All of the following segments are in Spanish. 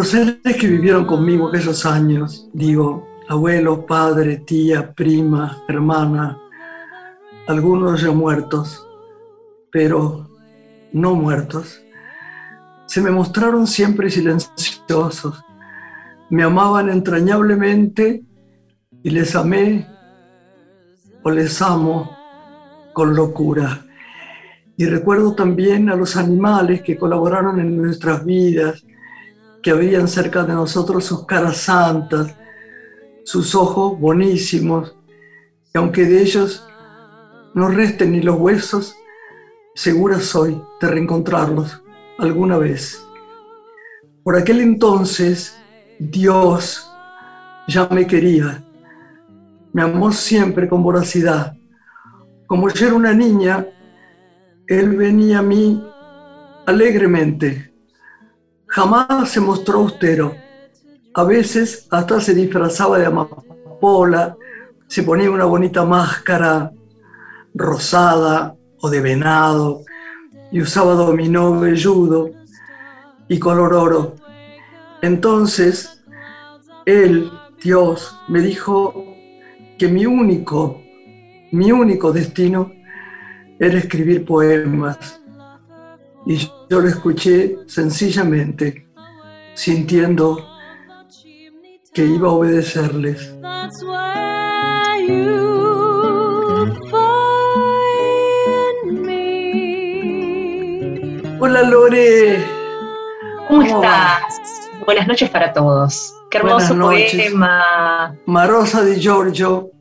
Los seres que vivieron conmigo aquellos años, digo, abuelo, padre, tía, prima, hermana, algunos ya muertos, pero no muertos, se me mostraron siempre silenciosos. Me amaban entrañablemente y les amé o les amo con locura. Y recuerdo también a los animales que colaboraron en nuestras vidas, que habían cerca de nosotros sus caras santas, sus ojos bonísimos, y aunque de ellos no resten ni los huesos, segura soy de reencontrarlos alguna vez. Por aquel entonces, Dios ya me quería, me amó siempre con voracidad. Como yo era una niña, Él venía a mí alegremente. Jamás se mostró austero. A veces hasta se disfrazaba de amapola, se ponía una bonita máscara rosada o de venado y usaba dominó velludo y color oro. Entonces, Él, Dios, me dijo que mi único, mi único destino era escribir poemas. Y yo lo escuché sencillamente, sintiendo que iba a obedecerles. Hola Lore. ¿Cómo, estás? Buenas noches para todos. Qué hermoso poema. Marosa de Giorgio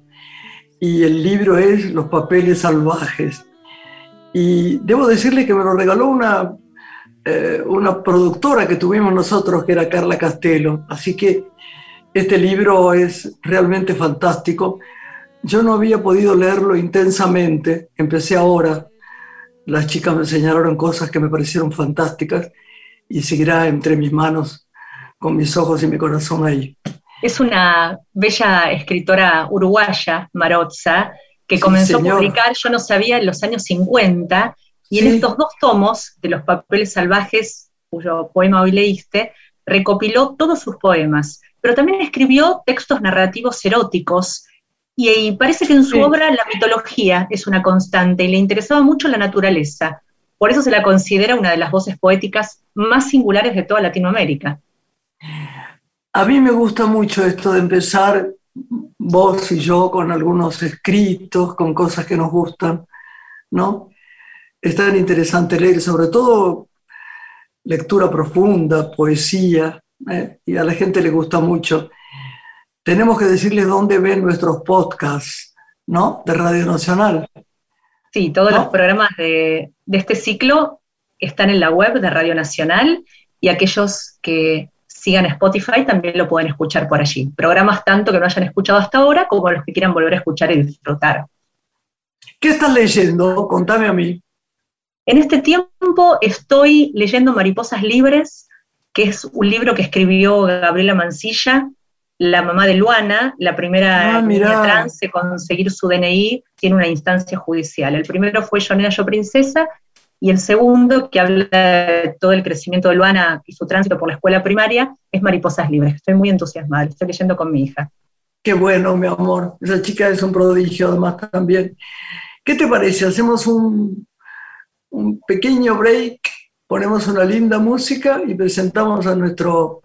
y el libro es Los papeles salvajes. Y debo decirle que me lo regaló una, eh, una productora que tuvimos nosotros, que era Carla Castelo. Así que este libro es realmente fantástico. Yo no había podido leerlo intensamente, empecé ahora las chicas me enseñaron cosas que me parecieron fantásticas y seguirá entre mis manos con mis ojos y mi corazón ahí. Es una bella escritora uruguaya, Marotza, que comenzó a publicar, yo no sabía, en los años 50, y en estos dos tomos de Los Papeles Salvajes, cuyo poema hoy leíste, recopiló todos sus poemas, pero también escribió textos narrativos eróticos y, parece que en su obra la mitología es una constante y le interesaba mucho la naturaleza. Por eso se la considera una de las voces poéticas más singulares de toda Latinoamérica. A mí me gusta mucho esto de empezar vos y yo con algunos escritos, con cosas que nos gustan, ¿no? Es tan interesante leer, sobre todo lectura profunda, poesía, ¿eh? y a la gente le gusta mucho tenemos que decirles dónde ven nuestros podcasts, ¿no? De Radio Nacional. Sí, todos los programas de, este ciclo están en la web de Radio Nacional y aquellos que sigan Spotify también lo pueden escuchar por allí. Programas tanto que no hayan escuchado hasta ahora como los que quieran volver a escuchar y disfrutar. ¿Qué estás leyendo? Contame a mí. En este tiempo estoy leyendo Mariposas Libres, que es un libro que escribió Gabriela Mancilla la mamá de Luana, la primera ah, niña trans de conseguir su DNI, tiene una instancia judicial. El primero fue Yo Nena, Yo Princesa, y el segundo, que habla de todo el crecimiento de Luana y su tránsito por la escuela primaria, es Mariposas Libres. Estoy muy entusiasmada, estoy leyendo con mi hija. Qué bueno, mi amor. Esa chica es un prodigio, además, también. ¿Qué te parece? Hacemos un, un pequeño break, ponemos una linda música y presentamos a nuestro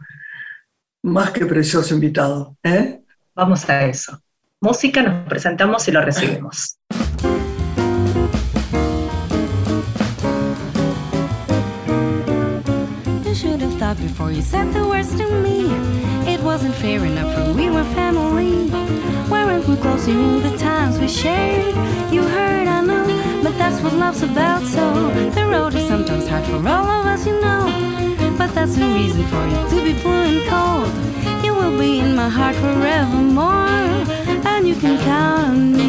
más que precioso invitado. ¿eh? Vamos a eso. Música, nos presentamos y lo recibimos. before you said the words to me. It wasn't fair enough for we were family. Weren't we close? You knew the times we shared. You heard, I know, But that's what love's about, so the road is sometimes hard for all of us, you know. But that's no reason for you to be blue and cold. You will be in my heart forevermore, and you can count on me.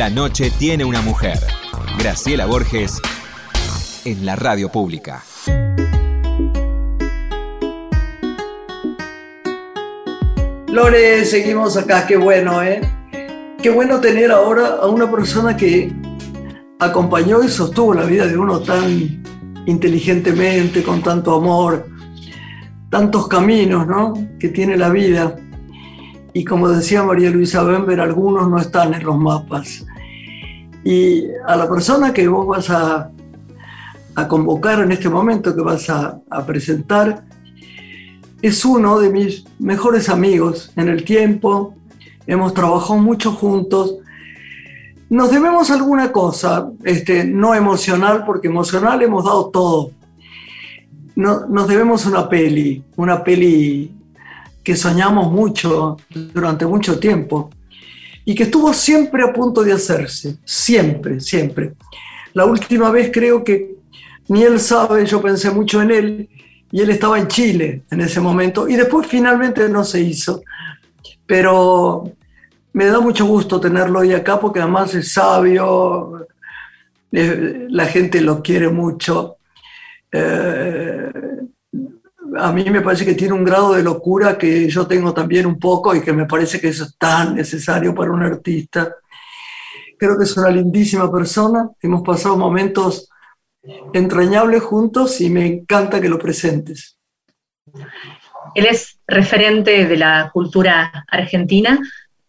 La noche tiene una mujer. Graciela Borges en la radio pública. Lore, seguimos acá, qué bueno, ¿eh? Qué bueno tener ahora a una persona que acompañó y sostuvo la vida de uno tan inteligentemente, con tanto amor, tantos caminos, ¿no? Que tiene la vida. Y como decía María Luisa Bember, algunos no están en los mapas. Y a la persona que vos vas a, a convocar en este momento, que vas a, a presentar, es uno de mis mejores amigos en el tiempo. Hemos trabajado mucho juntos. Nos debemos alguna cosa, este, no emocional, porque emocional hemos dado todo. No, nos debemos una peli, una peli que soñamos mucho durante mucho tiempo y que estuvo siempre a punto de hacerse, siempre, siempre. La última vez creo que ni él sabe, yo pensé mucho en él y él estaba en Chile en ese momento y después finalmente no se hizo. Pero me da mucho gusto tenerlo hoy acá porque además es sabio, eh, la gente lo quiere mucho. Eh, a mí me parece que tiene un grado de locura que yo tengo también un poco y que me parece que eso es tan necesario para un artista. Creo que es una lindísima persona, hemos pasado momentos entrañables juntos y me encanta que lo presentes. Él es referente de la cultura argentina,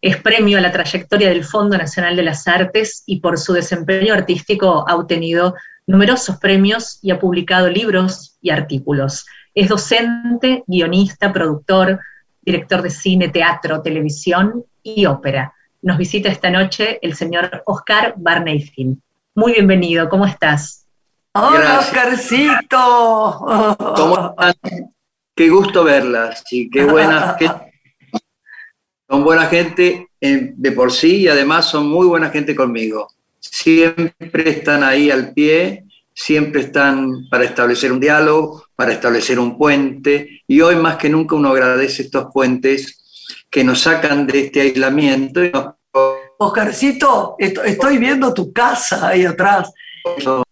es premio a la trayectoria del Fondo Nacional de las Artes y por su desempeño artístico ha obtenido numerosos premios y ha publicado libros y artículos. Es docente, guionista, productor, director de cine, teatro, televisión y ópera. Nos visita esta noche el señor Oscar Barneyfield. Muy bienvenido, ¿cómo estás? Hola, Oscarcito. ¿Cómo están? Qué gusto verlas y qué buena gente. Son buena gente de por sí y además son muy buena gente conmigo. Siempre están ahí al pie, siempre están para establecer un diálogo, para establecer un puente, y hoy más que nunca uno agradece estos puentes que nos sacan de este aislamiento. Oscarcito, estoy viendo tu casa ahí atrás,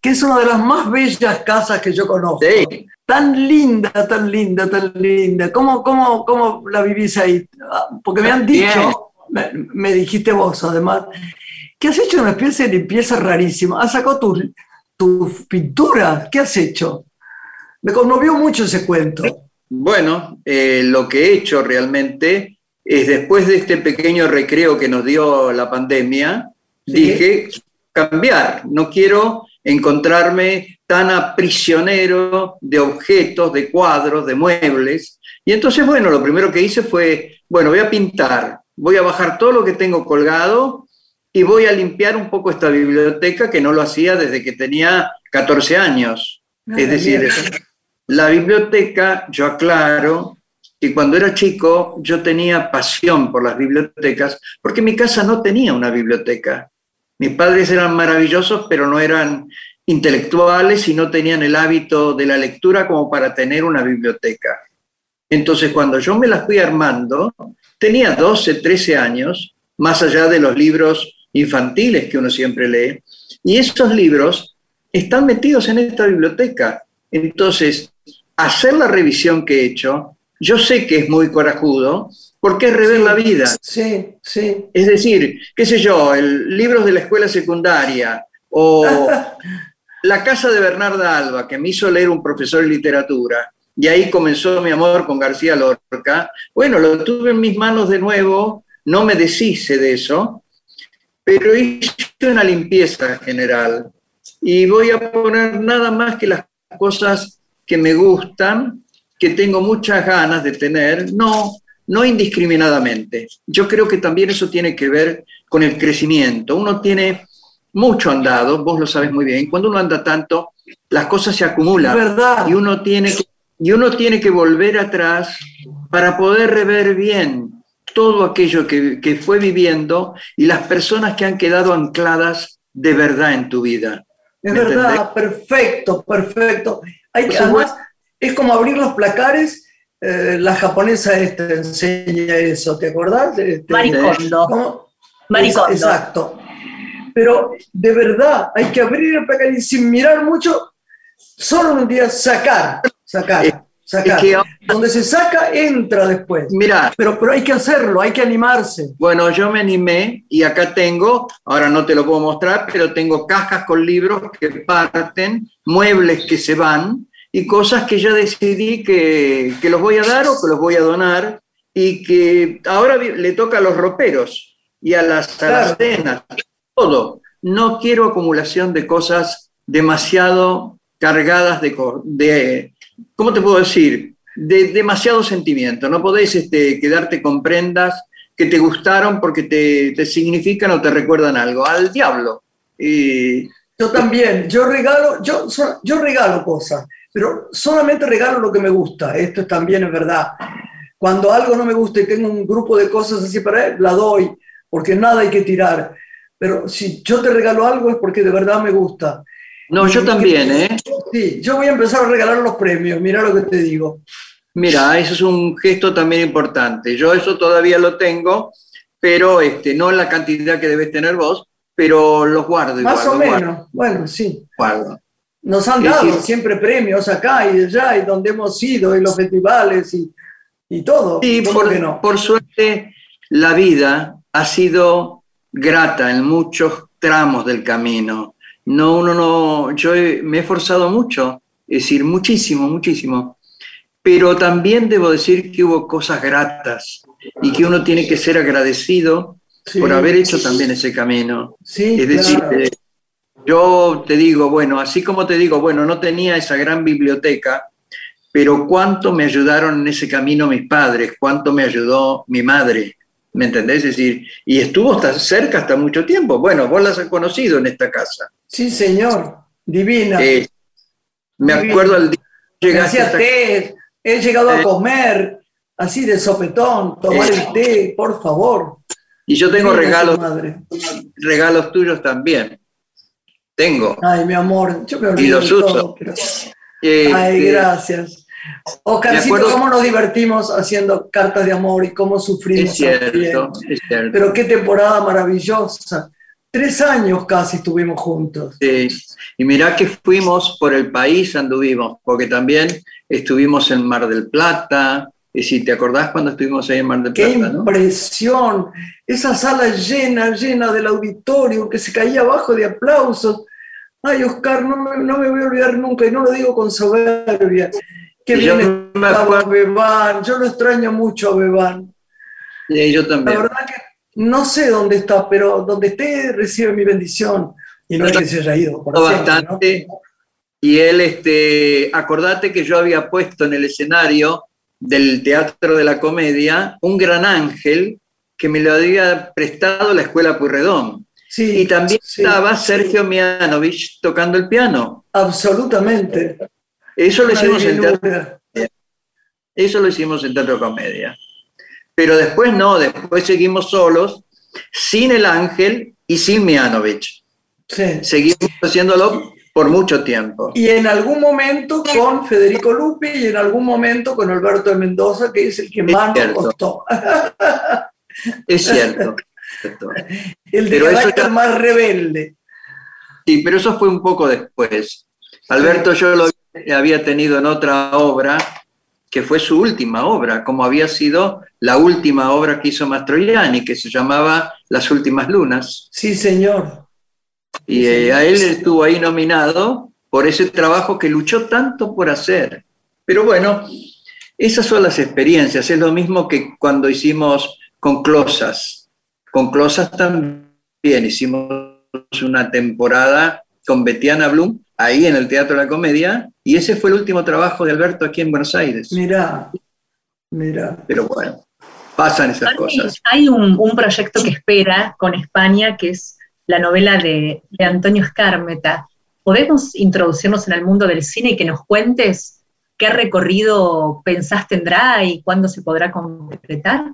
que es una de las más bellas casas que yo conozco. Tan linda, tan linda, tan linda. ¿Cómo, cómo, cómo la vivís ahí? Ah, porque me han dicho, me, me, dijiste vos además, que has hecho una especie de limpieza rarísima. Has sacado tus tu pintura. ¿Qué has hecho? Me conmovió mucho ese cuento. Bueno, eh, lo que he hecho realmente es después de este pequeño recreo que nos dio la pandemia, dije cambiar, no quiero encontrarme tan aprisionero de objetos, de cuadros, de muebles. Y entonces, bueno, lo primero que hice fue, bueno, voy a pintar, voy a bajar todo lo que tengo colgado y voy a limpiar un poco esta biblioteca que no lo hacía desde que tenía 14 años. es decir, la biblioteca, yo aclaro, que cuando era chico yo tenía pasión por las bibliotecas, porque mi casa no tenía una biblioteca. Mis padres eran maravillosos, pero no eran intelectuales y no tenían el hábito de la lectura como para tener una biblioteca. Entonces, cuando yo me las fui armando, tenía 12, 13 años, más allá de los libros infantiles que uno siempre lee, y esos libros están metidos en esta biblioteca. Entonces, hacer la revisión que he hecho, yo sé que es muy corajudo, porque es rever la vida. Sí, sí. Es decir, qué sé yo, el, libros de la escuela secundaria o La casa de Bernarda Alba, que me hizo leer un profesor de literatura, y ahí comenzó mi amor con García Lorca. Bueno, lo tuve en mis manos de nuevo, no me deshice de eso, pero hice una limpieza general y voy a poner nada más que las cosas que me gustan, que tengo muchas ganas de tener, no, no indiscriminadamente. Yo creo que también eso tiene que ver con el crecimiento. Uno tiene mucho andado, vos lo sabes muy bien, cuando uno anda tanto, las cosas se acumulan. verdad. Y uno tiene que, y uno tiene que volver atrás para poder rever bien todo aquello que, que fue viviendo y las personas que han quedado ancladas de verdad en tu vida. Es verdad, perfecto, perfecto. Hay que, además, es como abrir los placares. eh, la japonesa esta enseña eso, ¿te acordás? Este, Maricondo. Maricondo. Exacto. Pero de verdad, hay que abrir el placar y sin mirar mucho, solo un día sacar, sacar, sacar. es que Donde se saca, entra después. Mira, Pero, pero hay que hacerlo, hay que animarse. Bueno, yo me animé y acá tengo, ahora no te lo puedo mostrar, pero tengo cajas con libros que parten, muebles que se van y cosas que ya decidí que, que los voy a dar o que los voy a donar y que ahora le toca a los roperos y a las Claro. alacenas, todo. No quiero acumulación de cosas demasiado cargadas de ¿cómo te puedo decir? De demasiado sentimiento. No podés este, quedarte con prendas que te gustaron porque te, te significan o te recuerdan algo. Al diablo. Y Yo también, yo regalo, yo, yo regalo cosas, pero solamente regalo lo que me gusta. Esto también es verdad. Cuando algo no me gusta y tengo un grupo de cosas así para él, la doy, porque nada hay que tirar. Pero si yo te regalo algo es porque de verdad me gusta. no, yo Y- también, ¿eh? Sí, yo voy a empezar a regalar los premios, mira lo que te digo. Mira, eso es un gesto también importante. Yo eso todavía lo tengo, pero este, no la cantidad que debes tener vos, pero los guardo. Más igual, o los guardo, menos, bueno, sí. guardo. Nos han dado sí. siempre premios acá y allá, y donde hemos ido, y los festivales, y, y todo. Sí, ¿Cómo por, que no? por suerte la vida ha sido grata en muchos tramos del camino. No, uno no, yo he- me he esforzado mucho, es decir, muchísimo, muchísimo. Pero también debo decir que hubo cosas gratas y que uno tiene que ser agradecido Sí, por haber hecho también ese camino. sí, Es decir, claro. eh, yo te digo, bueno, así como te digo, bueno, no tenía esa gran biblioteca, pero cuánto me ayudaron en ese camino mis padres, cuánto me ayudó mi madre, ¿me entendés? Es decir, y estuvo hasta cerca hasta mucho tiempo. Bueno, vos las has conocido en esta casa. Sí, señor, divina. Eh, me acuerdo el día que llegaste hasta té, he llegado a Eh. comer, así de sopetón, tomar Eh. el té, por favor. y yo tengo Divina regalos, madre. regalos tuyos también. Tengo. Ay, mi amor, yo me Y olvido los de uso. todo. pero- Eh, Ay, eh, gracias. Oscarcito, acuerdo- cómo nos divertimos haciendo cartas de amor y cómo sufrimos es cierto, es cierto. Pero qué temporada maravillosa. Tres años casi estuvimos juntos. Sí, y mirá que fuimos por el país, anduvimos, porque también estuvimos en Mar del Plata. Y si te acordás cuando estuvimos ahí en Mar del Qué Plata, ¿no? impresión. Esa sala llena, llena del auditorio que se caía abajo de aplausos. Ay, Oscar, no me, no me voy a olvidar nunca y no lo digo con soberbia. Qué Y bien estaba Bebán. Yo lo extraño mucho a Bebán. Y yo La también. verdad que no sé dónde está, pero donde esté recibe mi bendición. Y no es que se haya ido por bastante. Y él, este, acordate que yo había puesto en el escenario del Teatro de la Comedia un gran ángel que me lo había prestado la Escuela Purredón. Sí, Y también sí, estaba Sergio Mianovich tocando el piano. absolutamente. Eso lo hicimos en teatro. Eso lo hicimos en Teatro Comedia. Pero después no, después seguimos solos, sin el Ángel y sin Mianovich. Sí. Seguimos haciéndolo por mucho tiempo. Y en algún momento con Federico Lupi y en algún momento con Alberto de Mendoza, que es el que Es más nos costó. Es cierto. El de carácter ya- más rebelde. Sí, pero eso fue un poco después. Alberto yo lo había tenido en otra obra, que fue su última obra, como había sido la última obra que hizo Mastroianni, que se llamaba Las Últimas Lunas. Sí, señor. Y eh, a él estuvo ahí nominado por ese trabajo que luchó tanto por hacer. Pero bueno, esas son las experiencias. Es lo mismo que cuando hicimos con Closas. Con Closas también hicimos una temporada con Betiana Blum ahí en el Teatro de la Comedia y ese fue el último trabajo de Alberto aquí en Buenos Aires. Mirá, mirá. Pero bueno, pasan esas Hay- cosas. Hay un, un proyecto que espera con España que es la novela de, Antonio Escármeta. ¿Podemos introducirnos en el mundo del cine y que nos cuentes qué recorrido pensás tendrá y cuándo se podrá concretar?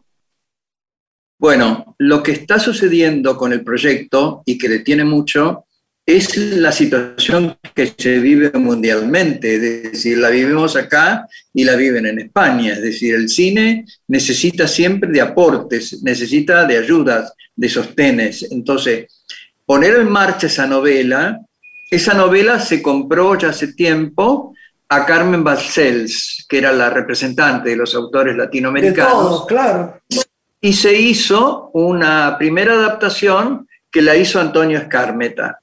Bueno, lo que está sucediendo con el proyecto y que detiene mucho es la situación que se vive mundialmente, es decir, la vivimos acá y la viven en España, es decir, el cine necesita siempre de aportes, necesita de ayudas, de sostenes. Entonces, poner en marcha esa novela, esa novela se compró ya hace tiempo a Carmen Balcells, que era la representante de los autores latinoamericanos. claro. Y se hizo una primera adaptación que la hizo Antonio Escarmeta.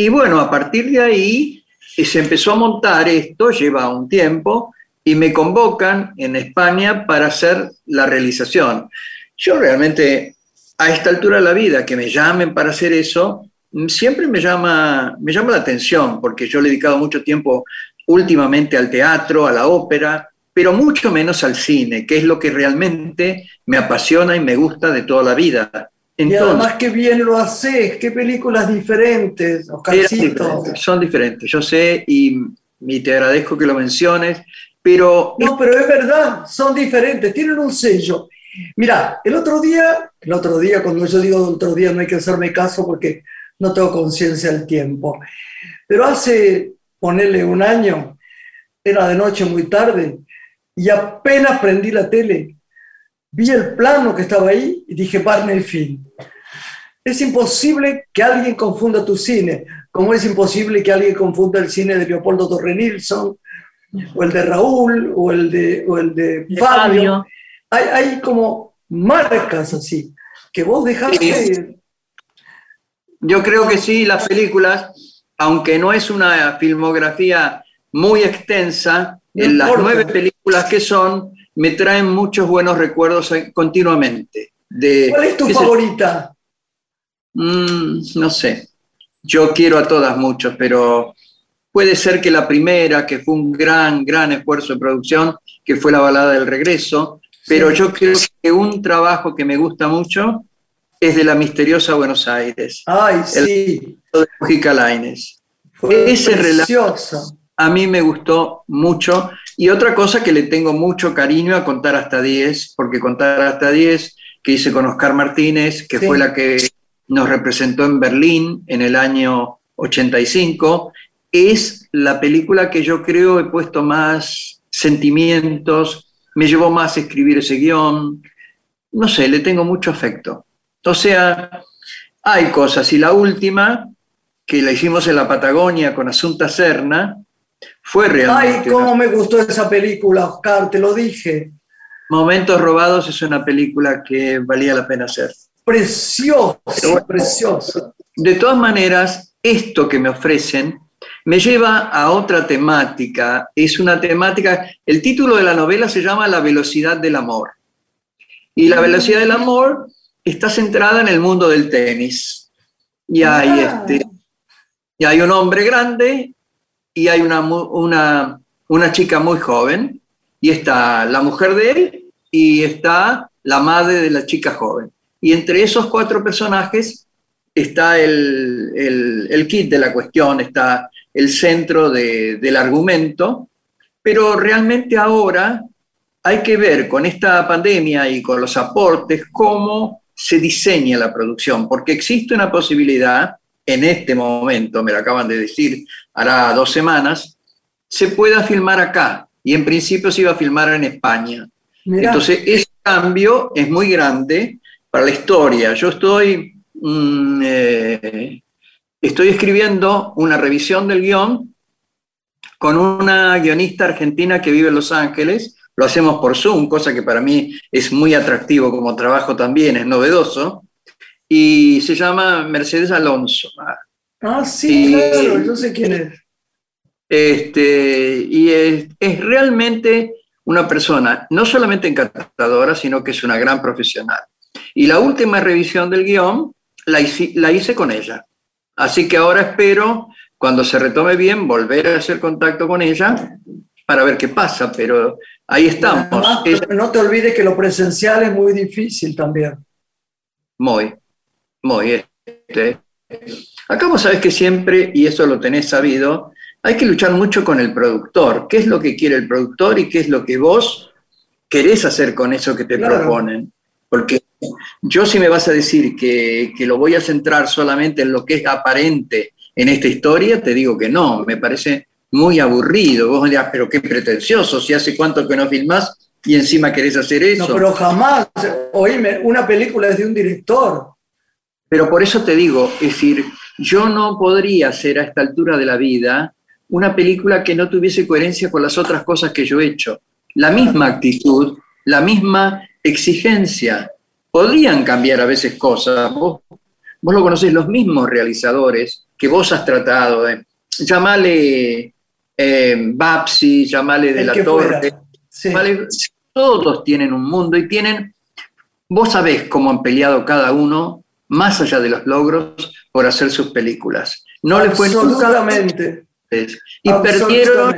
Y bueno, a partir de ahí eh, se empezó a montar esto, lleva un tiempo, y me convocan en España para hacer la realización. Yo realmente, a esta altura de la vida, que me llamen para hacer eso, mm, siempre me llama, me llama la atención, porque yo he dedicado mucho tiempo últimamente al teatro, a la ópera, pero mucho menos al cine, que es lo que realmente me apasiona y me gusta de toda la vida y además qué bien lo haces, qué películas diferentes, Oscarcito. son diferentes, yo sé y, te agradezco que lo menciones, pero... No, pero es verdad, son diferentes, tienen un sello. Mira, el otro día, el otro día, cuando yo digo otro día no hay que hacerme caso porque no tengo conciencia del tiempo, pero hace, ponerle un año, era de noche muy tarde, y apenas prendí la tele, vi el plano que estaba ahí y dije, Barney Film. Es imposible que alguien confunda tu cine, como es imposible que alguien confunda el cine de Leopoldo Torre Nilsson, o el de Raúl, o el de, el de, Fabio. Hay, hay, como marcas así, que vos dejaste... Yo creo que sí, las películas, aunque no es una filmografía muy extensa, en las nueve películas que son, me traen muchos buenos recuerdos continuamente. De, ¿Cuál es tu favorita? Mm, no sé. Yo quiero a todas mucho, pero puede ser que la primera, que fue un gran, gran esfuerzo de producción, que fue la balada del regreso, pero yo creo que un trabajo que me gusta mucho es de la misteriosa Buenos Aires. Ay, sí. De Mujica Laines. Ese relato a mí me gustó mucho y otra cosa que le tengo mucho cariño a contar hasta 10, porque contar hasta 10, que hice con Oscar Martínez, que fue la que nos representó en Berlín en el año 85, es la película que yo creo he puesto más sentimientos, me llevó más a escribir ese guion, no sé, le tengo mucho afecto. O sea, hay cosas, y la última, que la hicimos en la Patagonia con Asunta Serna, fue realmente. Ay, cómo me gustó esa película, Oscar, te lo dije. Momentos Robados es una película que valía la pena hacer. Precioso, precioso. De todas maneras, esto que me ofrecen me lleva a otra temática. Es una temática, el título de la novela se llama La velocidad del amor. Y la velocidad del amor está centrada en el mundo del tenis. Y hay, ah. este, y hay un hombre grande y hay una, una, una chica muy joven, y está la mujer de él y está la madre de la chica joven. Y entre esos cuatro personajes está el, el, kit de la cuestión, está el centro del argumento, pero realmente ahora hay que ver con esta pandemia y con los aportes cómo se diseña la producción, porque existe una posibilidad en este momento, me lo acaban de decir, hará dos semanas, se pueda filmar acá. Y en principio se iba a filmar en España. Entonces, ese cambio es muy grande para la historia. Yo estoy, mm, eh, estoy escribiendo una revisión del guion con una guionista argentina que vive en Los Ángeles. Lo hacemos por Zoom, cosa que para mí es muy atractivo como trabajo también, es novedoso y se llama Mercedes Alonso. Ah, sí, claro, yo sé quién es. Este, y es, es, realmente una persona no solamente encantadora, sino que es una gran profesional. Y la última revisión del guion la hice, la hice con ella. Así que ahora espero, cuando se retome bien, volver a hacer contacto con ella para ver qué pasa, pero ahí estamos. no te olvides que lo presencial es muy difícil también. Muy muy este, acá vos sabés que siempre, y eso lo tenés sabido, hay que luchar mucho con el productor. ¿Qué es lo que quiere el productor y qué es lo que vos querés hacer con eso que te proponen? Porque yo si me vas a decir que, que, lo voy a centrar solamente en lo que es aparente en esta historia, te digo que no, me parece muy aburrido. Vos dirás, pero qué pretencioso, si hace cuánto que no filmás y encima querés hacer eso. No, pero jamás, oíme, una película es de un director. Pero por eso te digo, es decir, yo no podría hacer a esta altura de la vida una película que no tuviese coherencia con las otras cosas que yo he hecho. La misma actitud, la misma exigencia. Podrían cambiar a veces cosas. Vos, vos lo conocés, los mismos realizadores que vos has tratado de. Llamale eh, Babsi, llamale de la Torre. todos tienen un mundo y tienen. Vos sabés cómo han peleado cada uno, más allá de los logros, por hacer sus películas. No le fue nunca y perdieron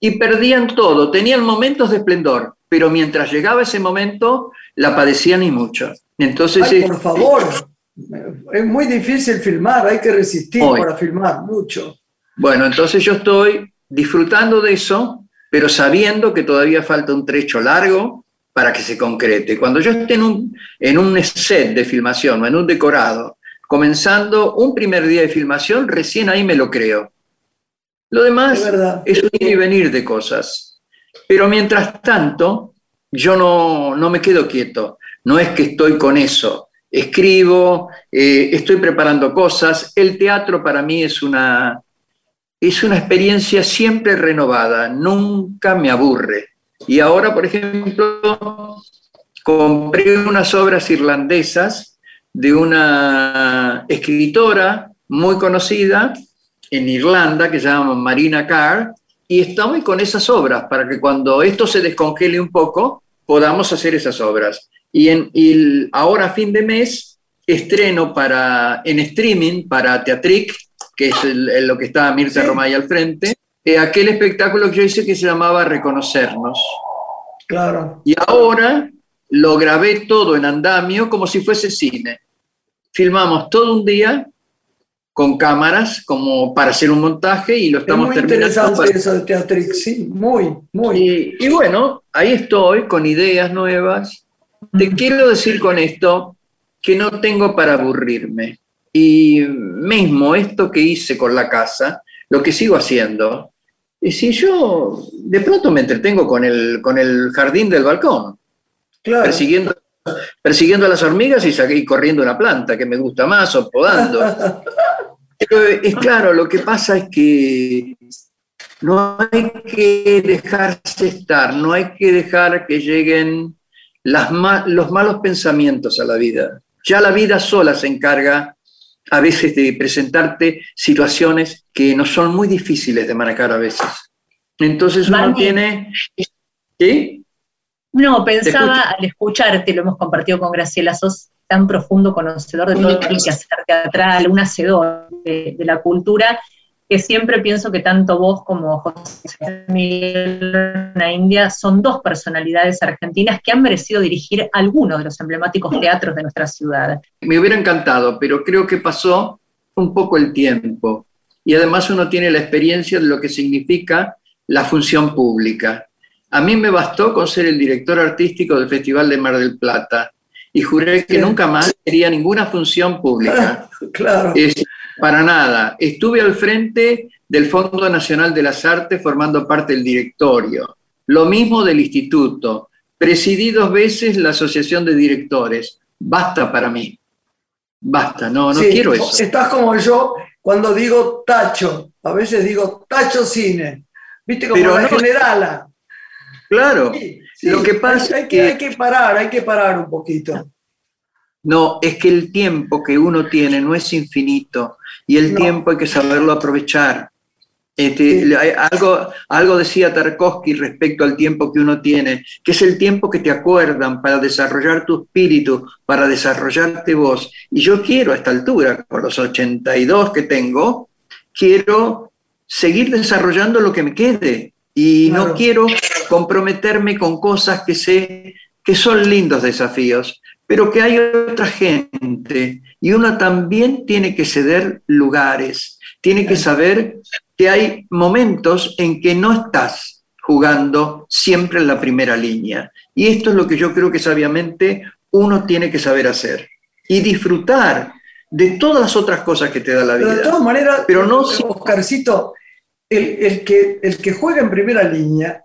y perdían todo. Tenían momentos de esplendor, pero mientras llegaba ese momento, la padecían y mucho. Entonces, por favor, es muy difícil filmar, hay que resistir para filmar mucho. Bueno, entonces yo estoy disfrutando de eso, pero sabiendo que todavía falta un trecho largo para que se concrete. Cuando yo esté en un, en un set de filmación o en un decorado, comenzando un primer día de filmación, recién ahí me lo creo. Lo demás es, un ir y venir de cosas. Pero mientras tanto, yo no, no, me quedo quieto. No es que estoy con eso. Escribo, eh, estoy preparando cosas. El teatro para mí es una, es una experiencia siempre renovada. Nunca me aburre. Y ahora, por ejemplo, compré unas obras irlandesas de una escritora muy conocida en Irlanda que se llama Marina Carr, y estamos con esas obras para que cuando esto se descongele un poco, podamos hacer esas obras. Y, en, ahora, a fin de mes, estreno para, en streaming para Teatric, que es lo que está Mirta Romay al frente, eh, aquel espectáculo que yo hice que se llamaba Reconocernos. Claro. Y ahora lo grabé todo en andamio como si fuese cine. Filmamos todo un día con cámaras como para hacer un montaje y lo estamos es muy interesante eso de Teatrix, sí, muy, muy. Y, bueno, ahí estoy con ideas nuevas. Te quiero decir con esto que no tengo para aburrirme. Y mismo esto que hice con la casa, lo que sigo haciendo, es si yo de pronto me entretengo con el, con el jardín del balcón, persiguiendo, persiguiendo a las hormigas y, y corriendo una planta que me gusta más o podando. es claro, lo que pasa es que no hay que dejarse estar, no hay que dejar que lleguen las los malos pensamientos a la vida. Ya la vida sola se encarga a veces de presentarte situaciones que no son muy difíciles de manejar a veces. Entonces uno tiene... ¿Sí? No, pensaba al escucharte, lo hemos compartido con Graciela, sos tan profundo conocedor de todo lo que hay que hacer teatral, un hacedor de, la cultura, que siempre pienso que tanto vos como José Miguel India son dos personalidades argentinas que han merecido dirigir algunos de los emblemáticos teatros de nuestra ciudad. Me hubiera encantado, pero creo que pasó un poco el tiempo. Y además uno tiene la experiencia de lo que significa la función pública. A mí me bastó con ser el director artístico del Festival de Mar del Plata y juré que nunca más quería ninguna función pública. claro. para nada. Estuve al frente del Fondo Nacional de las Artes formando parte del directorio. Lo mismo del instituto. Presidí dos veces la asociación de directores. Basta para mí. Basta, no, no quiero eso. Estás como yo cuando digo tacho. A veces digo tacho cine. ¿Viste? Como la generala. Claro. Lo que pasa es que, hay que parar, hay que parar un poquito. No, es que el tiempo que uno tiene no es infinito y el tiempo hay que saberlo aprovechar. Este, algo, algo decía Tarkovsky respecto al tiempo que uno tiene, que es el tiempo que te acuerdan para desarrollar tu espíritu, para desarrollarte vos. Y yo quiero a esta altura, con los 82 que tengo, quiero seguir desarrollando lo que me quede y no quiero comprometerme con cosas que sé que son lindos desafíos, pero que hay otra gente y uno también tiene que ceder lugares, tiene que saber que hay momentos en que no estás jugando siempre en la primera línea. Y esto es lo que yo creo que sabiamente uno tiene que saber hacer y disfrutar de todas las otras cosas que te da la vida. Pero de todas maneras, pero no, Oscarcito, el, que, el que juega en primera línea,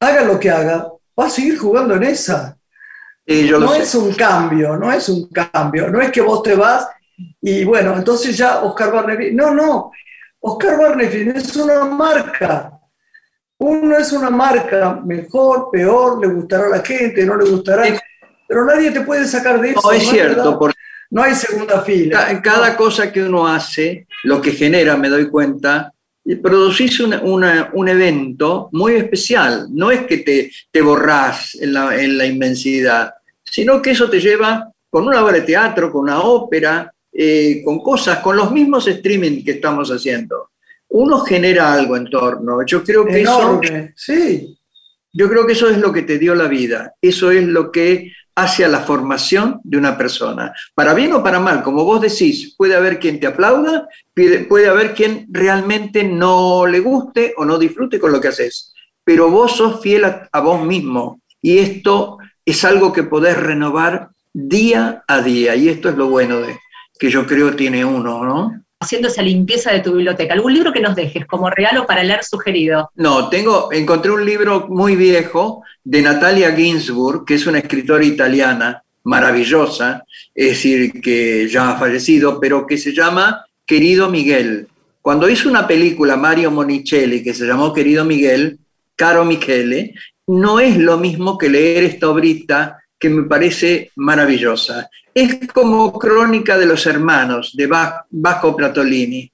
haga lo que haga, va a seguir jugando en esa. no es un cambio, no es un cambio, no es que vos te vas y bueno, entonces ya Oscar Barnefin, no, no, Oscar Barnefin es una marca. Uno es una marca, mejor, peor, le gustará a la gente, no le gustará, pero nadie te puede sacar de eso. No, es cierto, porque no hay segunda fila. En cada cosa que uno hace, lo que genera, me doy cuenta, producís un evento muy especial. No es que te, te borrás en la, en la, inmensidad, sino que eso te lleva con una obra de teatro, con una ópera, eh, con cosas, con los mismos streaming que estamos haciendo. Uno genera algo en torno. Yo creo que eso. Sí. Yo creo que eso es lo que te dio la vida. Eso es lo que hacia la formación de una persona. Para bien o para mal, como vos decís, puede haber quien te aplauda, puede haber quien realmente no le guste o no disfrute con lo que haces, pero vos sos fiel a, vos mismo y esto es algo que podés renovar día a día y esto es lo bueno de que yo creo tiene uno, ¿no? Haciendo esa limpieza de tu biblioteca? ¿Algún libro que nos dejes como regalo para leer sugerido? No, tengo, encontré un libro muy viejo de Natalia Ginsburg, que es una escritora italiana maravillosa, es decir, que ya ha fallecido, pero que se llama Querido Miguel. Cuando hizo una película Mario Monicelli que se llamó Querido Miguel, Caro Michele, no es lo mismo que leer esta obrita que me parece maravillosa. Es como Crónica de los Hermanos de Vasco Pratolini.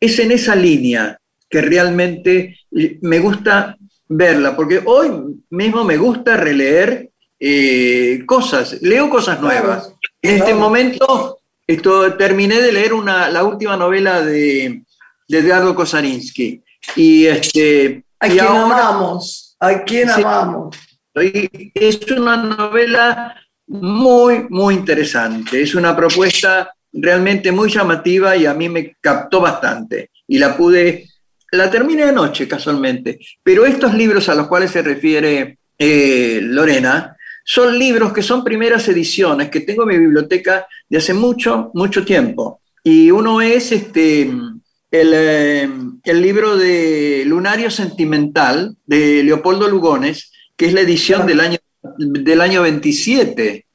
Es en esa línea que realmente me gusta verla, porque hoy mismo me gusta releer eh, cosas, leo cosas nuevas. En este momento esto, terminé de leer una, la última novela de, de Edgardo Kosarinsky. Y este, a quien amamos, a quien amamos. Es una novela muy, muy interesante. Es una propuesta realmente muy llamativa y a mí me captó bastante. Y la pude, la terminé anoche casualmente. Pero estos libros a los cuales se refiere eh, Lorena son libros que son primeras ediciones que tengo en mi biblioteca de hace mucho, mucho tiempo. Y uno es este, el, eh, el libro de Lunario Sentimental de Leopoldo Lugones, que es la edición del año, del año 27.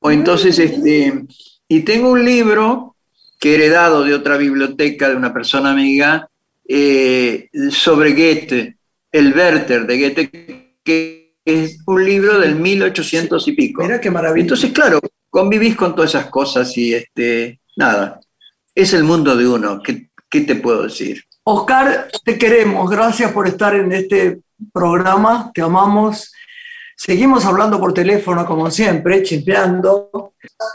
O entonces, este, y tengo un libro que he heredado de otra biblioteca de una persona amiga eh, sobre Goethe, el Werther de Goethe, que es un libro del 1800 y pico. Mira qué maravilla. Entonces, claro, convivís con todas esas cosas y este, nada, es el mundo de uno. ¿Qué, qué te puedo decir? Oscar, te queremos. Gracias por estar en este programa. Te amamos. Seguimos hablando por teléfono como siempre, chispeando.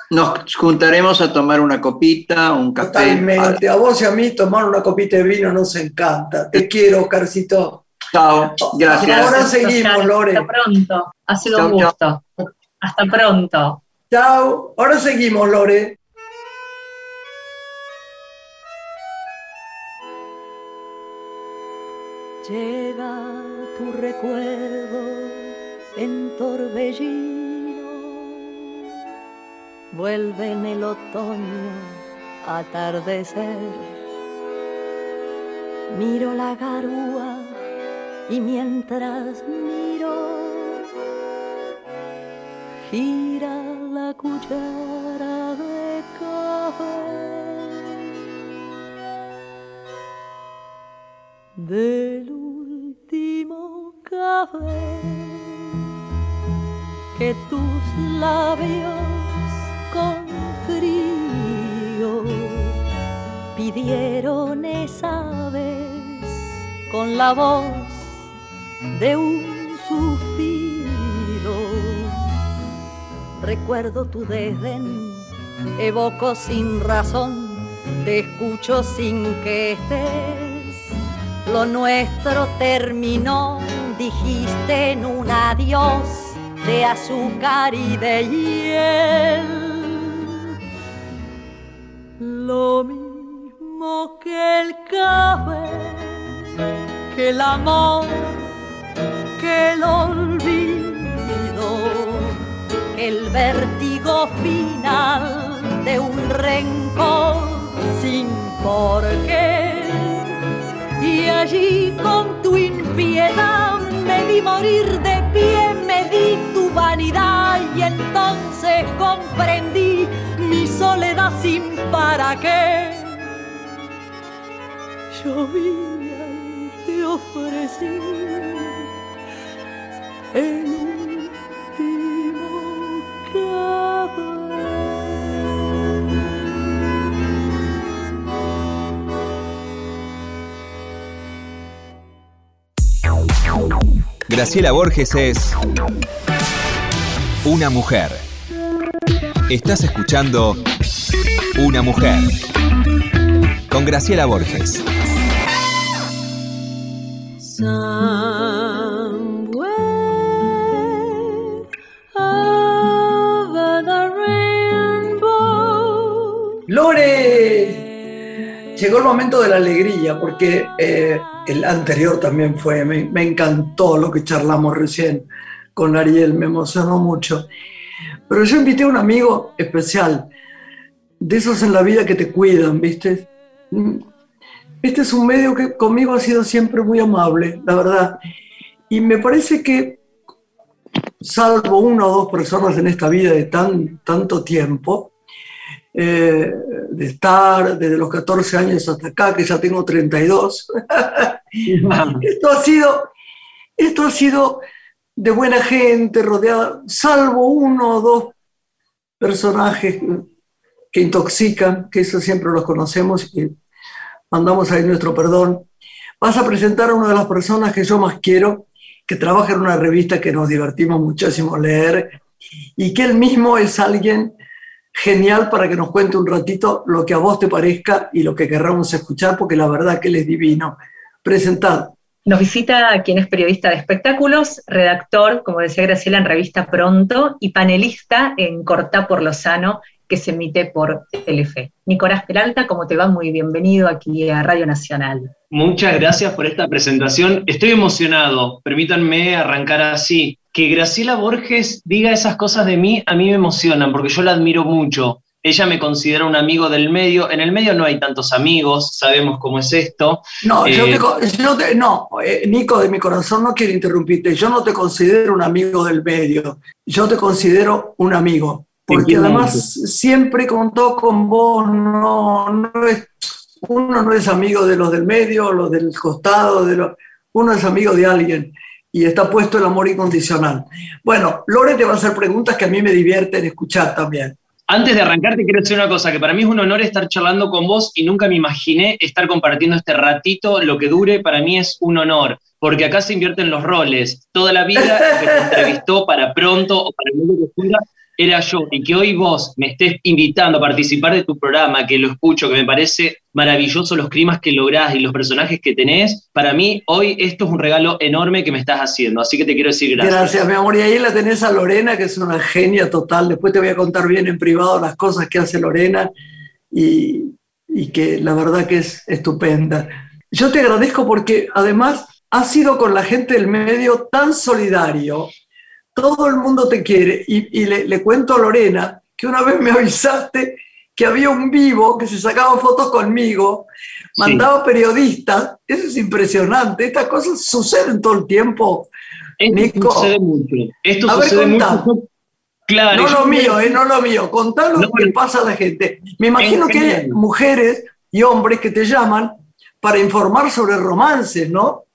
Nos juntaremos a tomar una copita, un café. Totalmente. A vos y a mí tomar una copita de vino nos encanta. Te quiero, Carcito. Chao, gracias. Ahora seguimos, Lore. Hasta pronto. Ha sido un gusto. Hasta pronto. Chao. Ahora seguimos, Lore. Llega recuerdo en torbellino. Vuelve en el otoño atardecer. Miro la garúa y mientras miro, gira la cuchara de café. Último que tus labios con frío pidieron esa vez con la voz de un suspiro. Recuerdo tu desdén, evoco sin razón, te escucho sin que estés. Lo nuestro terminó, dijiste en un adiós de azúcar y de hiel. lo mismo que el café, que el amor, que el olvido, que el vértigo final de un rencor sin por qué. Y allí con tu impiedad me vi morir de pie, me di tu vanidad y entonces comprendí mi soledad sin para qué. Llovía y te ofrecí el Graciela Borges es una mujer. Estás escuchando Una mujer con Graciela Borges. Lore, llegó el momento de la alegría porque eh, el anterior también fue, me, encantó lo que charlamos recién con Ariel, me emocionó mucho. Pero yo invité a un amigo especial, de esos en la vida que te cuidan, ¿viste? Este es un medio que conmigo ha sido siempre muy amable, la verdad. Y me parece que, salvo una o dos personas en esta vida de tan, tanto tiempo, eh, de estar desde los 14 años hasta acá, que ya tengo 32, esto ha sido, esto ha sido de buena gente, rodeada, salvo uno o dos personajes que intoxican, que eso siempre los conocemos y mandamos ahí nuestro perdón. Vas a presentar a una de las personas que yo más quiero, que trabaja en una revista que nos divertimos muchísimo leer y que él mismo es alguien genial para que nos cuente un ratito lo que a vos te parezca y lo que querramos escuchar, porque la verdad que él es divino. Presentad. Nos visita quien es periodista de espectáculos, redactor, como decía Graciela, en Revista Pronto y panelista en Cortá por Lozano, que se emite por Telefe. Nicolás Peralta, ¿cómo te va? Muy bienvenido aquí a Radio Nacional. Muchas gracias por esta presentación. Estoy emocionado. Permítanme arrancar así. Que Graciela Borges diga esas cosas de mí, a mí me emocionan, porque yo la admiro mucho. Ella me considera un amigo del medio. En el medio no hay tantos amigos, sabemos cómo es esto. No, yo te, no eh, Nico, de mi corazón no quiero interrumpirte. Yo no te considero un amigo del medio. Yo te considero un amigo. Porque además siempre contó con vos, no, no es, uno no es amigo de los del medio, los del costado, de los, uno es amigo de alguien y está puesto el amor incondicional. Bueno, Lore te va a hacer preguntas que a mí me divierten escuchar también. Antes de arrancarte, quiero decir una cosa, que para mí es un honor estar charlando con vos y nunca me imaginé estar compartiendo este ratito, lo que dure, para mí es un honor, porque acá se invierten los roles. Toda la vida el que te entrevistó para pronto o para el mundo que fuera, era yo, y que hoy vos me estés invitando a participar de tu programa, que lo escucho, que me parece maravilloso los climas que lográs y los personajes que tenés, para mí hoy esto es un regalo enorme que me estás haciendo, así que te quiero decir gracias. Gracias, mi amor, y ahí la tenés a Lorena, que es una genia total, después te voy a contar bien en privado las cosas que hace Lorena, y, y que la verdad que es estupenda. Yo te agradezco porque además has sido con la gente del medio tan solidario, todo el mundo te quiere. Y, le, cuento a Lorena que una vez me avisaste que había un vivo que se sacaba fotos conmigo, mandaba periodistas. Eso es impresionante. Estas cosas suceden todo el tiempo. Esto sucede mucho. Esto sucede mucho. Claro, no lo mío, eh, no lo mío. Contá lo que pasa a la gente. Me imagino que hay mujeres y hombres que te llaman para informar sobre romances, ¿no?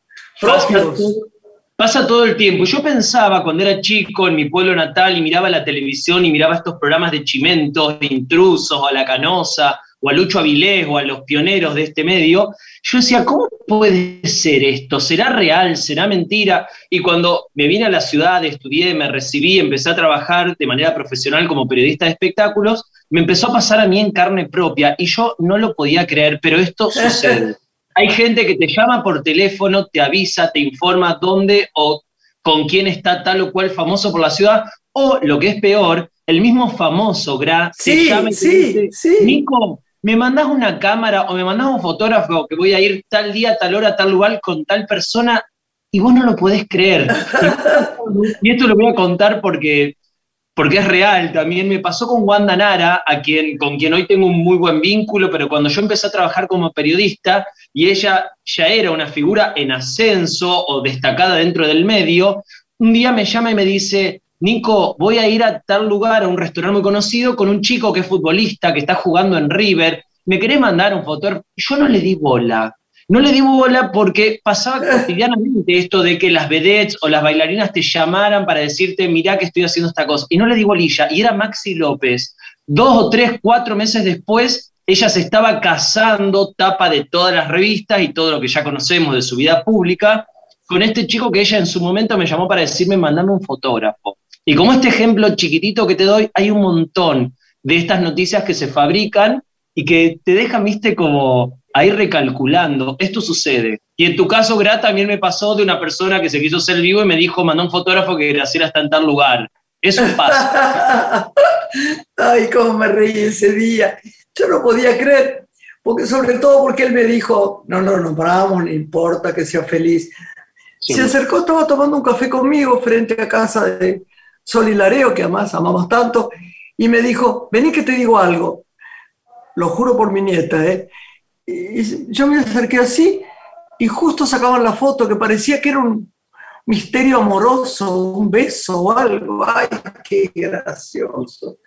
Propios pasa todo el tiempo. Yo pensaba cuando era chico en mi pueblo natal y miraba la televisión y miraba estos programas de chimentos, de intrusos, o a la canosa, o a Lucho Avilés, o a los pioneros de este medio, yo decía, ¿cómo puede ser esto? ¿Será real? ¿Será mentira? Y cuando me vine a la ciudad, estudié, me recibí, empecé a trabajar de manera profesional como periodista de espectáculos, me empezó a pasar a mí en carne propia y yo no lo podía creer, pero esto sucede. Hay gente que te llama por teléfono, te avisa, te informa dónde o con quién está tal o cual famoso por la ciudad, o lo que es peor, el mismo famoso Gra sí, te llama y sí, dice, Nico, me mandás una cámara o me mandás un fotógrafo que voy a ir tal día, tal hora, tal lugar con tal persona y vos no lo podés creer. y esto lo voy a contar porque, porque es real. También me pasó con Wanda Nara, a quien, con quien hoy tengo un muy buen vínculo, pero cuando yo empecé a trabajar como periodista y ella ya era una figura en ascenso o destacada dentro del medio, un día me llama y me dice, Nico, voy a ir a tal lugar, a un restaurante muy conocido, con un chico que es futbolista, que está jugando en River. ¿Me querés mandar un fotógrafo? Yo no le di bola. No le di bola porque pasaba cotidianamente esto de que las vedettes o las bailarinas te llamaran para decirte, mirá que estoy haciendo esta cosa. Y no le di bolilla. Y era Maxi López. Dos o tres, cuatro meses después, ella se estaba casando, tapa de todas las revistas y todo lo que ya conocemos de su vida pública, con este chico que ella en su momento me llamó para decirme, mandame un fotógrafo. Y como este ejemplo chiquitito que te doy, hay un montón de estas noticias que se fabrican y que te dejan, viste, como ahí recalculando, esto sucede. Y en tu caso, Gra, también me pasó de una persona que se quiso ser vivo y me dijo, mandó un fotógrafo que Graciela está en tal lugar. Eso pasa. Ay, cómo me reí ese día. Yo no podía creer, porque sobre todo porque él me dijo, no, no, no paramos, no importa que sea feliz. Se acercó, estaba tomando un café conmigo frente a casa de Sol y Lareo, que además amamos tanto, y me dijo, vení que te digo algo. Lo juro por mi nieta, ¿eh? Yo me acerqué así y justo sacaban la foto que parecía que era un misterio amoroso, un beso o algo. ¡Ay, qué gracioso!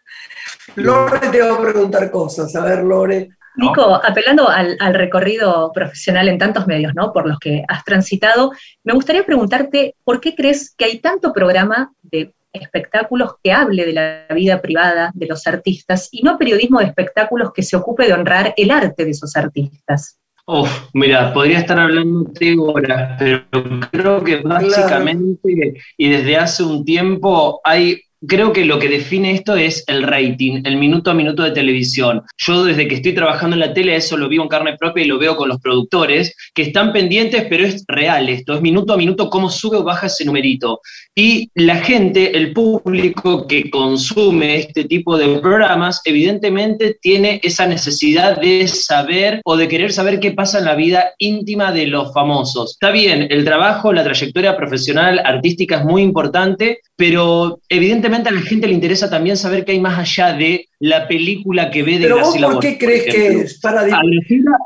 Lore te va a preguntar cosas. A ver, Lore. Nico, apelando al, al, recorrido profesional en tantos medios, ¿no? Por los que has transitado, me gustaría preguntarte por qué crees que hay tanto programa de espectáculos que hable de la vida privada de los artistas y no periodismo de espectáculos que se ocupe de honrar el arte de esos artistas. Uf, mira, podría estar hablando de horas, pero creo que básicamente y desde hace un tiempo hay creo que lo que define esto es el rating, el minuto a minuto de televisión. Yo desde que estoy trabajando en la tele eso lo vivo en carne propia y lo veo con los productores, que están pendientes, pero es real esto, es minuto a minuto cómo sube o baja ese numerito. Y la gente, el público que consume este tipo de programas, evidentemente tiene esa necesidad de saber o de querer saber qué pasa en la vida íntima de los famosos. Está bien, el trabajo, la trayectoria profesional, artística es muy importante, pero evidentemente a la gente le interesa también saber qué hay más allá de la película que ve de Pero vos, ¿por qué crees que es? ¿Para,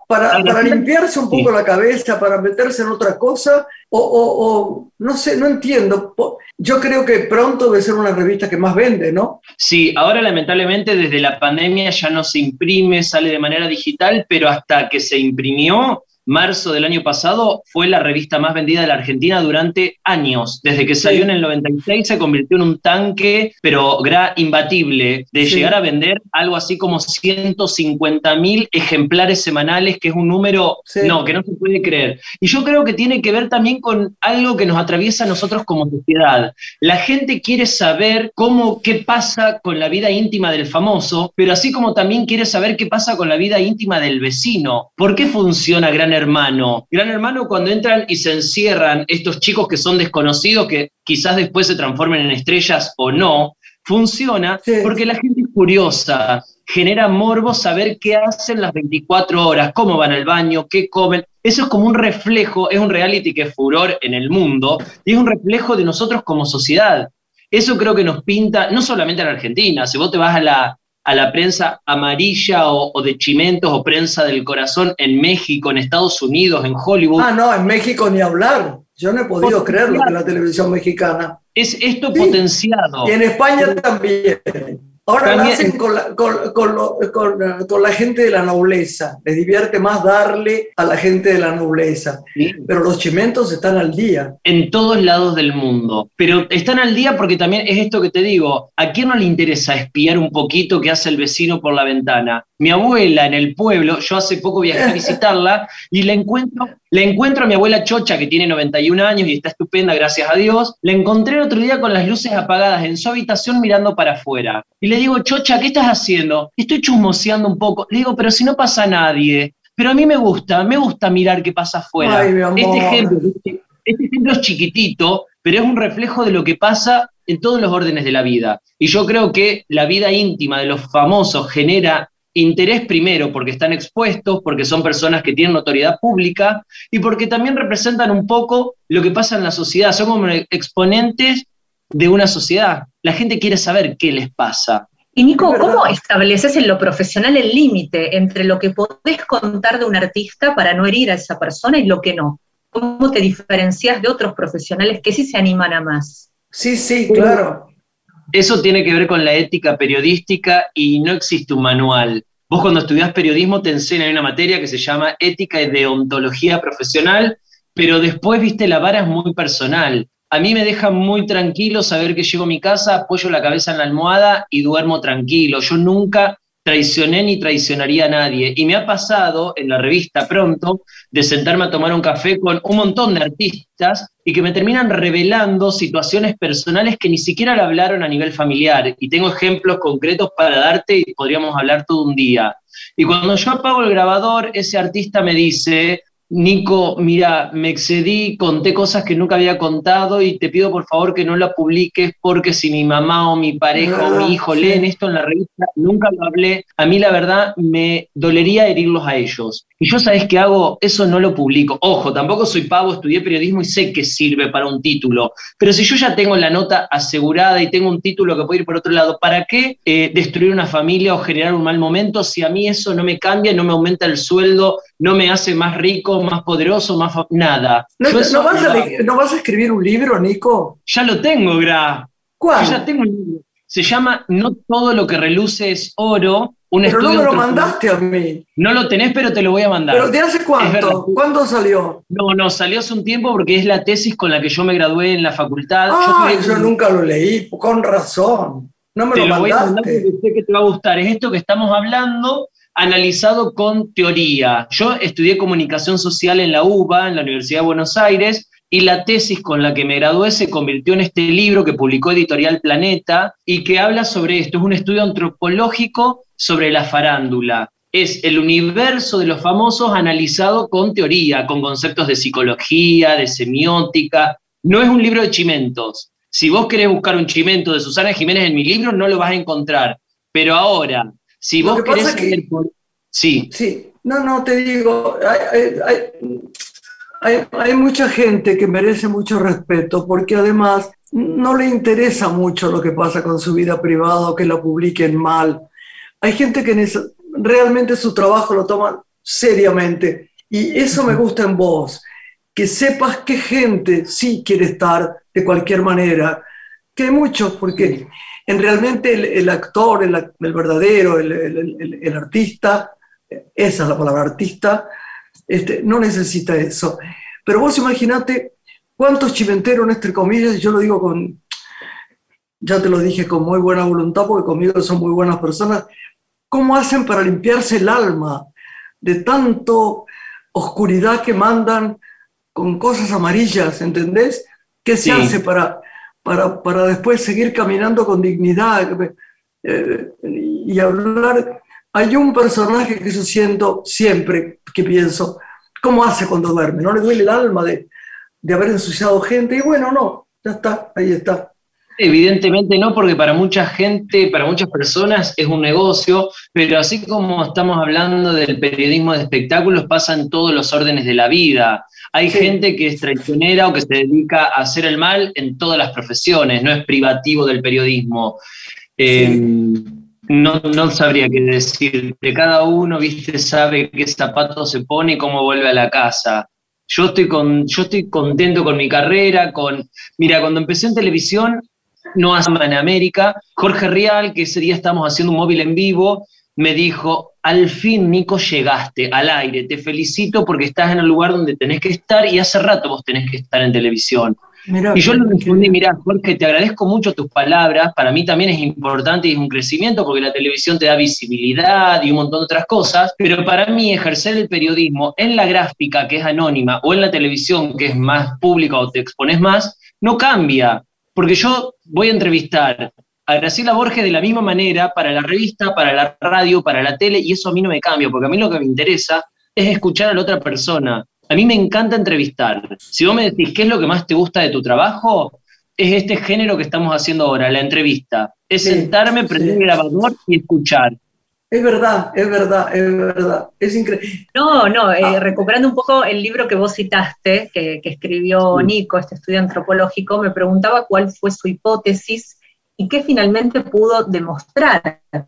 para, limpiarse un poco la cabeza, para meterse en otra cosa? O, o, no sé, no entiendo. Yo creo que pronto debe ser una revista que más vende, ¿no? Sí, ahora lamentablemente desde la pandemia ya no se imprime, sale de manera digital, pero hasta que se imprimió, marzo del año pasado, fue la revista más vendida de la Argentina durante años. Desde que salió en el 96 se convirtió en un tanque, pero imbatible, de llegar a vender algo así como 150 mil ejemplares semanales, que es un número, no, que no se puede creer. Y yo creo que tiene que ver también con algo que nos atraviesa a nosotros como sociedad. La gente quiere saber cómo, qué pasa con la vida íntima del famoso, pero así como también quiere saber qué pasa con la vida íntima del vecino. ¿Por qué funciona Gran Hermano. Gran Hermano cuando entran y se encierran estos chicos que son desconocidos, que quizás después se transformen en estrellas o no, funciona porque la gente es curiosa, genera morbo saber qué hacen las 24 horas, cómo van al baño, qué comen. Eso es como un reflejo, es un reality que es furor en el mundo y es un reflejo de nosotros como sociedad. Eso creo que nos pinta, no solamente en Argentina, si vos te vas a la, a la prensa amarilla o, de chimentos o prensa del corazón en México, en Estados Unidos, en Hollywood. Ah, no, en México ni hablar. Yo no he podido creerlo en la televisión mexicana. Es esto potenciado. Y en España también. Ahora lo hacen con la, con, la, gente de la nobleza. Les divierte más darle a la gente de la nobleza. Pero los chimentos están al día. En todos lados del mundo. Pero están al día porque también es esto que te digo. ¿A quién no le interesa espiar un poquito qué hace el vecino por la ventana? Mi abuela en el pueblo, yo hace poco viajé a visitarla y le encuentro, encuentro a mi abuela Chocha, que tiene 91 años y está estupenda, gracias a Dios. Le encontré el otro día con las luces apagadas en su habitación mirando para afuera. Y le digo, Chocha, ¿qué estás haciendo? Estoy chusmoseando un poco. Le digo, pero si no pasa nadie. Pero a mí me gusta, me gusta mirar qué pasa afuera. Este ejemplo, este, este ejemplo es chiquitito, pero es un reflejo de lo que pasa en todos los órdenes de la vida. Y yo creo que la vida íntima de los famosos genera interés primero porque están expuestos, porque son personas que tienen notoriedad pública y porque también representan un poco lo que pasa en la sociedad, son como exponentes de una sociedad. La gente quiere saber qué les pasa. Y Nico, ¿cómo estableces en lo profesional el límite entre lo que podés contar de un artista para no herir a esa persona y lo que no? ¿Cómo te diferencias de otros profesionales que sí se animan a más? Sí, sí, claro. Eso tiene que ver con la ética periodística y no existe un manual. Vos cuando estudias periodismo te enseñan una materia que se llama ética y deontología profesional, pero después, viste, la vara es muy personal a mí me deja muy tranquilo saber que llego a mi casa, apoyo la cabeza en la almohada y duermo tranquilo. Yo nunca traicioné ni traicionaría a nadie. Y me ha pasado en la revista pronto de sentarme a tomar un café con un montón de artistas y que me terminan revelando situaciones personales que ni siquiera le hablaron a nivel familiar. Y tengo ejemplos concretos para darte y podríamos hablar todo un día. Y cuando yo apago el grabador, ese artista me dice, Nico, mira, me excedí, conté cosas que nunca había contado y te pido por favor que no la publiques porque si mi mamá o mi pareja o mi ah, hijo leen esto en la revista, nunca lo hablé, a mí la verdad me dolería herirlos a ellos. Y yo, ¿sabes qué hago? Eso no lo publico. Ojo, tampoco soy pavo, estudié periodismo y sé que sirve para un título. Pero si yo ya tengo la nota asegurada y tengo un título que puede ir por otro lado, ¿para qué eh, destruir una familia o generar un mal momento si a mí eso no me cambia, no me aumenta el sueldo, no me hace más rico, más poderoso, más... nada. ¿No, vas a, escribir un libro, Nico? Ya lo tengo, Gra. ¿Cuál? ya tengo un libro. Se llama No todo lo que reluce es oro pero no me lo mandaste a mí. No lo tenés, pero te lo voy a mandar. ¿Pero de hace cuánto? ¿Cuándo salió? No, no, salió hace un tiempo porque es la tesis con la que yo me gradué en la facultad. Ah, yo, nunca lo leí, con razón. No me te lo, voy a mandar porque sé que te va a gustar. Es esto que estamos hablando analizado con teoría. Yo estudié comunicación social en la UBA, en la Universidad de Buenos Aires, y la tesis con la que me gradué se convirtió en este libro que publicó Editorial Planeta y que habla sobre esto. Es un estudio antropológico sobre la farándula. Es el universo de los famosos analizado con teoría, con conceptos de psicología, de semiótica. No es un libro de chimentos. Si vos querés buscar un chimento de Susana Jiménez en mi libro, no lo vas a encontrar. Pero ahora, si vos querés... Sí. Sí, no, no, te digo, hay, hay, mucha gente que merece mucho respeto porque además no le interesa mucho lo que pasa con su vida privada o que la publiquen mal. Hay gente que realmente su trabajo lo toma seriamente y eso me gusta en vos, que sepas qué gente sí quiere estar de cualquier manera, que hay muchos, porque en realmente el, actor, el, verdadero, el, artista, esa es la palabra artista, este, no necesita eso. Pero vos imaginate cuántos chimenteros, entre comillas, yo lo digo con, ya te lo dije con muy buena voluntad, porque conmigo son muy buenas personas, ¿Cómo hacen para limpiarse el alma de tanto oscuridad que mandan con cosas amarillas, ¿entendés? ¿Qué se hace para, para, para, después seguir caminando con dignidad eh, y hablar? Hay un personaje que yo siento siempre que pienso, ¿cómo hace cuando duerme? ¿No le duele el alma de, de haber ensuciado gente? Y bueno, no, ya está, ahí está. Evidentemente no, porque para mucha gente, para muchas personas es un negocio, pero así como estamos hablando del periodismo de espectáculos, pasan todos los órdenes de la vida. Hay gente que es traicionera o que se dedica a hacer el mal en todas las profesiones, no es privativo del periodismo. Em, no, no sabría qué decirte. Cada uno, viste, sabe qué zapato se pone y cómo vuelve a la casa. Yo estoy, con, yo estoy contento con mi carrera, con... Mira, cuando empecé en televisión, no en América. Jorge Rial, que ese día estábamos haciendo un móvil en vivo, me dijo, al fin, Nico, llegaste al aire, te felicito porque estás en el lugar donde tenés que estar y hace rato vos tenés que estar en televisión. y yo le respondí, mira, Jorge, te agradezco mucho tus palabras, para mí también es importante y es un crecimiento porque la televisión te da visibilidad y un montón de otras cosas, pero para mí ejercer el periodismo en la gráfica, que es anónima, o en la televisión, que es más pública o te expones más, no cambia porque yo voy a entrevistar a Graciela Borges de la misma manera para la revista, para la radio, para la tele, y eso a mí no me cambia, porque a mí lo que me interesa es escuchar a la otra persona. A mí me encanta entrevistar. Si vos me decís qué es lo que más te gusta de tu trabajo, es este género que estamos haciendo ahora, la entrevista. Es sentarme, prender el grabador y escuchar. Es verdad, es verdad, es verdad. Es increíble. No, no, eh, ah. recuperando un poco el libro que vos citaste, que, escribió Nico, este estudio antropológico, me preguntaba cuál fue su hipótesis y qué finalmente pudo demostrar en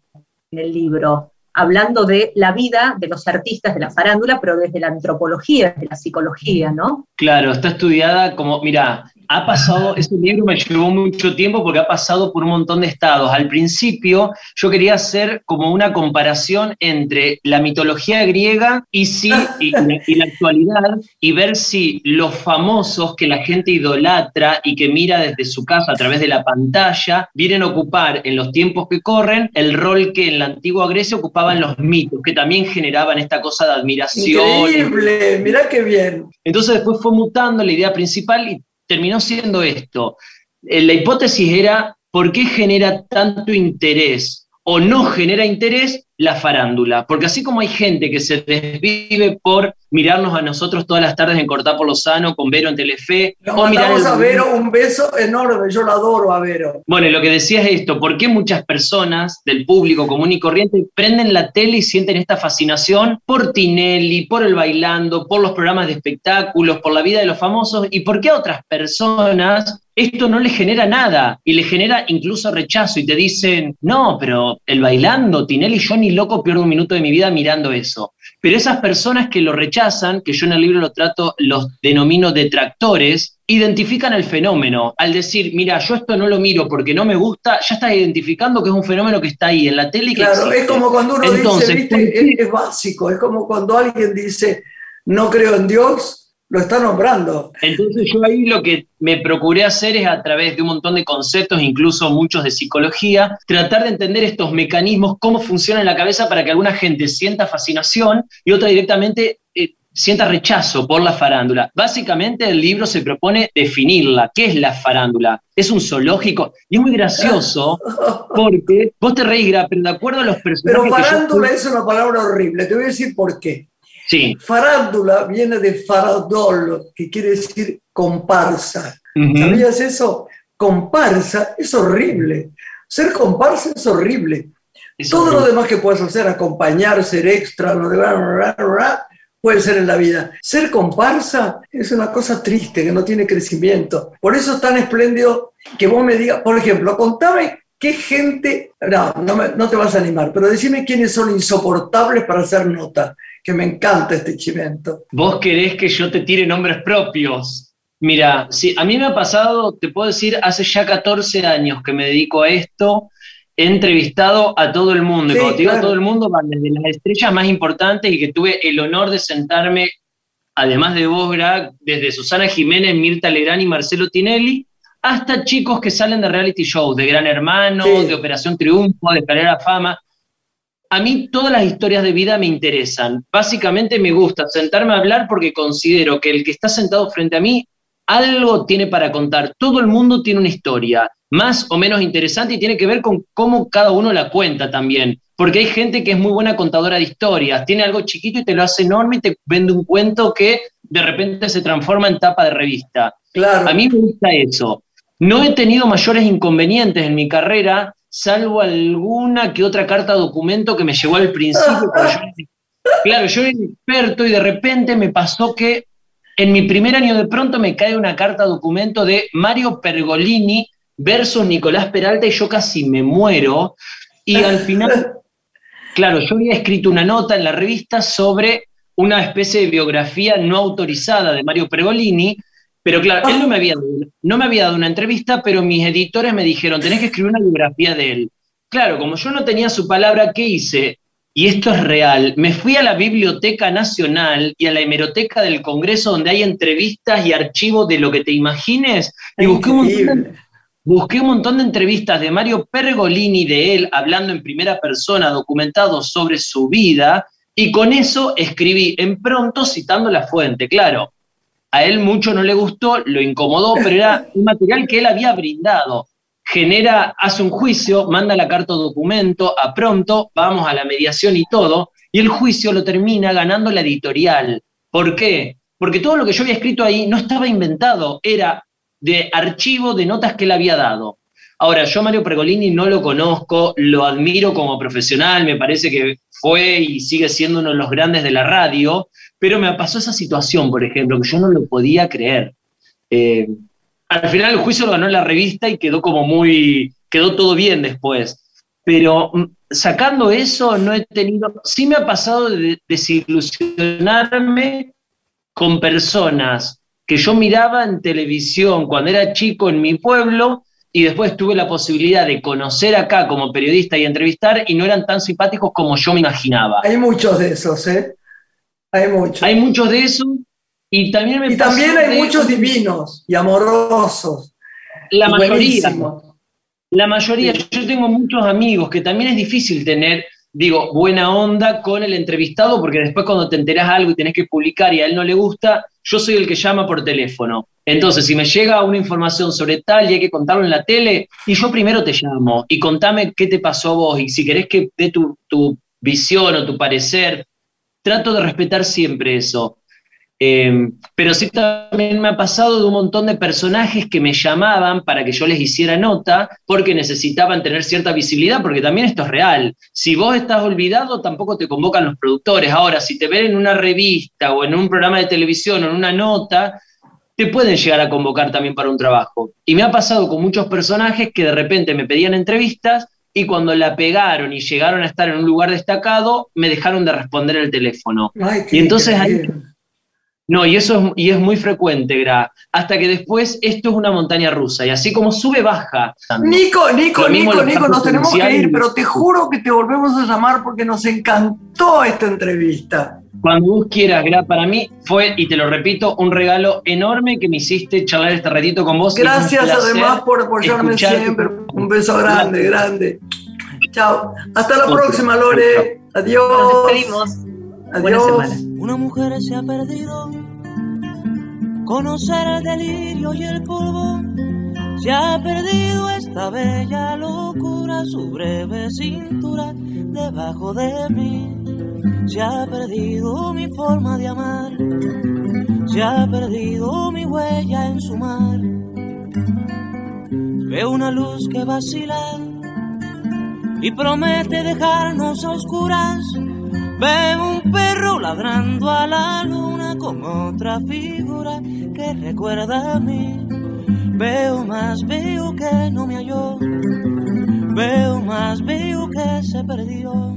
el libro hablando de la vida de los artistas de la farándula, pero desde la antropología, desde la psicología, ¿no? Claro, está estudiada como, mira, ha pasado, ese libro me llevó mucho tiempo porque ha pasado por un montón de estados. Al principio yo quería hacer como una comparación entre la mitología griega y, si, y, la actualidad y ver si los famosos que la gente idolatra y que mira desde su casa a través de la pantalla vienen a ocupar en los tiempos que corren el rol que en la antigua Grecia ocupaban los mitos, que también generaban esta cosa de admiración. Increíble, mirá qué bien. Entonces después fue mutando la idea principal y terminó siendo esto. Eh, la hipótesis era, ¿por qué genera tanto interés o no genera interés la farándula? Porque así como hay gente que se desvive por mirarnos a nosotros todas las tardes en Cortar por lo Sano con Vero en Telefe. o a Vero un beso enorme, yo lo adoro a Vero. Bueno, lo que decía es esto, ¿por qué muchas personas del público común y corriente prenden la tele y sienten esta fascinación por Tinelli, por el bailando, por los programas de espectáculos, por la vida de los famosos? ¿Y por qué a otras personas esto no les genera nada y le genera incluso rechazo y te dicen, no, pero el bailando, Tinelli, yo ni loco pierdo un minuto de mi vida mirando eso. Pero esas personas que lo rechazan, que yo en el libro lo trato, los denomino detractores, identifican el fenómeno. Al decir, mira, yo esto no lo miro porque no me gusta, ya estás identificando que es un fenómeno que está ahí en la tele y que Claro, es como cuando uno dice, ¿viste? es básico, es como cuando alguien dice, no creo en Dios, lo está nombrando. Entonces yo ahí lo que me procuré hacer es a través de un montón de conceptos, incluso muchos de psicología, tratar de entender estos mecanismos, cómo funciona en la cabeza para que alguna gente sienta fascinación y otra directamente eh, sienta rechazo por la farándula. Básicamente el libro se propone definirla. ¿Qué es la farándula? Es un zoológico. Y es muy gracioso porque vos te reís, pero de acuerdo a los personajes... Pero farándula es una palabra horrible. Te voy a decir por qué. Farándula viene de faradol, que quiere decir comparsa. ¿Sabías eso? Comparsa es horrible. Ser comparsa es horrible. Todo lo demás que puedes hacer, acompañar, ser extra, lo de puede ser en la vida. Ser comparsa es una cosa triste, que no tiene crecimiento. Por eso es tan espléndido que vos me digas, por ejemplo, contame qué gente, no, no, no te vas a animar, pero decime quiénes son insoportables para hacer nota que me encanta este chimento. Vos querés que yo te tire nombres propios. Mira, si a mí me ha pasado, te puedo decir, hace ya 14 años que me dedico a esto, he entrevistado a todo el mundo. y cuando digo a todo el mundo, van desde las estrellas más importantes y que tuve el honor de sentarme, además de vos, desde Susana Jiménez, Mirta Legrand y Marcelo Tinelli, hasta chicos que salen de reality shows, de Gran Hermano, de Operación Triunfo, de Escalera Fama a mí todas las historias de vida me interesan. Básicamente me gusta sentarme a hablar porque considero que el que está sentado frente a mí algo tiene para contar. Todo el mundo tiene una historia, más o menos interesante, y tiene que ver con cómo cada uno la cuenta también. Porque hay gente que es muy buena contadora de historias, tiene algo chiquito y te lo hace enorme y te vende un cuento que de repente se transforma en tapa de revista. Claro. A mí me gusta eso. No he tenido mayores inconvenientes en mi carrera, salvo alguna que otra carta documento que me llegó al principio. claro, yo era experto y de repente me pasó que en mi primer año de pronto me cae una carta documento de Mario Pergolini versus Nicolás Peralta y yo casi me muero. Y al final, claro, yo había escrito una nota en la revista sobre una especie de biografía no autorizada de Mario Pergolini, pero claro, él no me, había, no me había dado una entrevista, pero mis editores me dijeron, tenés que escribir una biografía de él. Claro, como yo no tenía su palabra, ¿qué hice? Y esto es real. Me fui a la Biblioteca Nacional y a la Hemeroteca del Congreso, donde hay entrevistas y archivos de lo que te imagines, y busqué un, montón de, busqué un montón de entrevistas de Mario Pergolini, de él, hablando en primera persona, documentado sobre su vida, y con eso escribí en pronto citando la fuente. Claro, a él mucho no le gustó, lo incomodó, pero era un material que él había brindado. Genera, hace un juicio, manda la carta documento, a pronto, vamos a la mediación y todo, y el juicio lo termina ganando la editorial. ¿Por qué? Porque todo lo que yo había escrito ahí no estaba inventado, era de archivo de notas que él había dado. Ahora, yo Mario Pergolini no lo conozco, lo admiro como profesional, me parece que fue y sigue siendo uno de los grandes de la radio, pero me pasó esa situación, por ejemplo, que yo no lo podía creer. Eh, al final el juicio lo ganó la revista y quedó como muy, quedó todo bien después. Pero mm, sacando eso, no he tenido, sí me ha pasado de desilusionarme con personas que yo miraba en televisión cuando era chico en mi pueblo y después tuve la posibilidad de conocer acá como periodista y entrevistar y no eran tan simpáticos como yo me imaginaba. Hay muchos de esos, ¿eh? Hay muchos. Hay muchos de esos y también me Y también hay muchos divinos y amorosos. La mayoría. La mayoría. Yo tengo muchos amigos que también es difícil tener digo, buena onda con el entrevistado, porque después cuando te enterás algo y tenés que publicar y a él no le gusta, yo soy el que llama por teléfono. Entonces, si me llega una información sobre tal y hay que contarlo en la tele, y yo primero te llamo y contame qué te pasó a vos y si querés que dé tu, tu visión o tu parecer, trato de respetar siempre eso. Em, pero sí también me ha pasado de un montón de personajes que me llamaban para que yo les hiciera nota porque necesitaban tener cierta visibilidad, porque también esto es real. Si vos estás olvidado, tampoco te convocan los productores. Ahora, si te ven en una revista o en un programa de televisión o en una nota, te pueden llegar a convocar también para un trabajo. Y me ha pasado con muchos personajes que de repente me pedían entrevistas y cuando la pegaron y llegaron a estar en un lugar destacado, me dejaron de responder el teléfono. y entonces ahí no, y eso es, y es muy frecuente, Gra. Hasta que después esto es una montaña rusa. Y así como sube, baja. Nico, Nico, Nico, Nico, nos tenemos que ir, pero te juro que te volvemos a llamar porque nos encantó esta entrevista. Cuando vos quieras, Gra, para mí fue, y te lo repito, un regalo enorme que me hiciste charlar este ratito con vos. Gracias además por apoyarme siempre. Un beso grande, grande. Chao. Hasta la próxima, Lore. Adiós. Nos despedimos. Adiós. Una mujer se ha perdido. Conocer el delirio y el polvo. Se ha perdido esta bella locura, su breve cintura debajo de mí. Se ha perdido mi forma de amar. Se ha perdido mi huella en su mar. Veo una luz que vacila y promete dejarnos a oscuras Veo un perro ladrando a la luna con otra figura que recuerda a mí. Veo más, veo que no me halló. Veo más, veo que se perdió.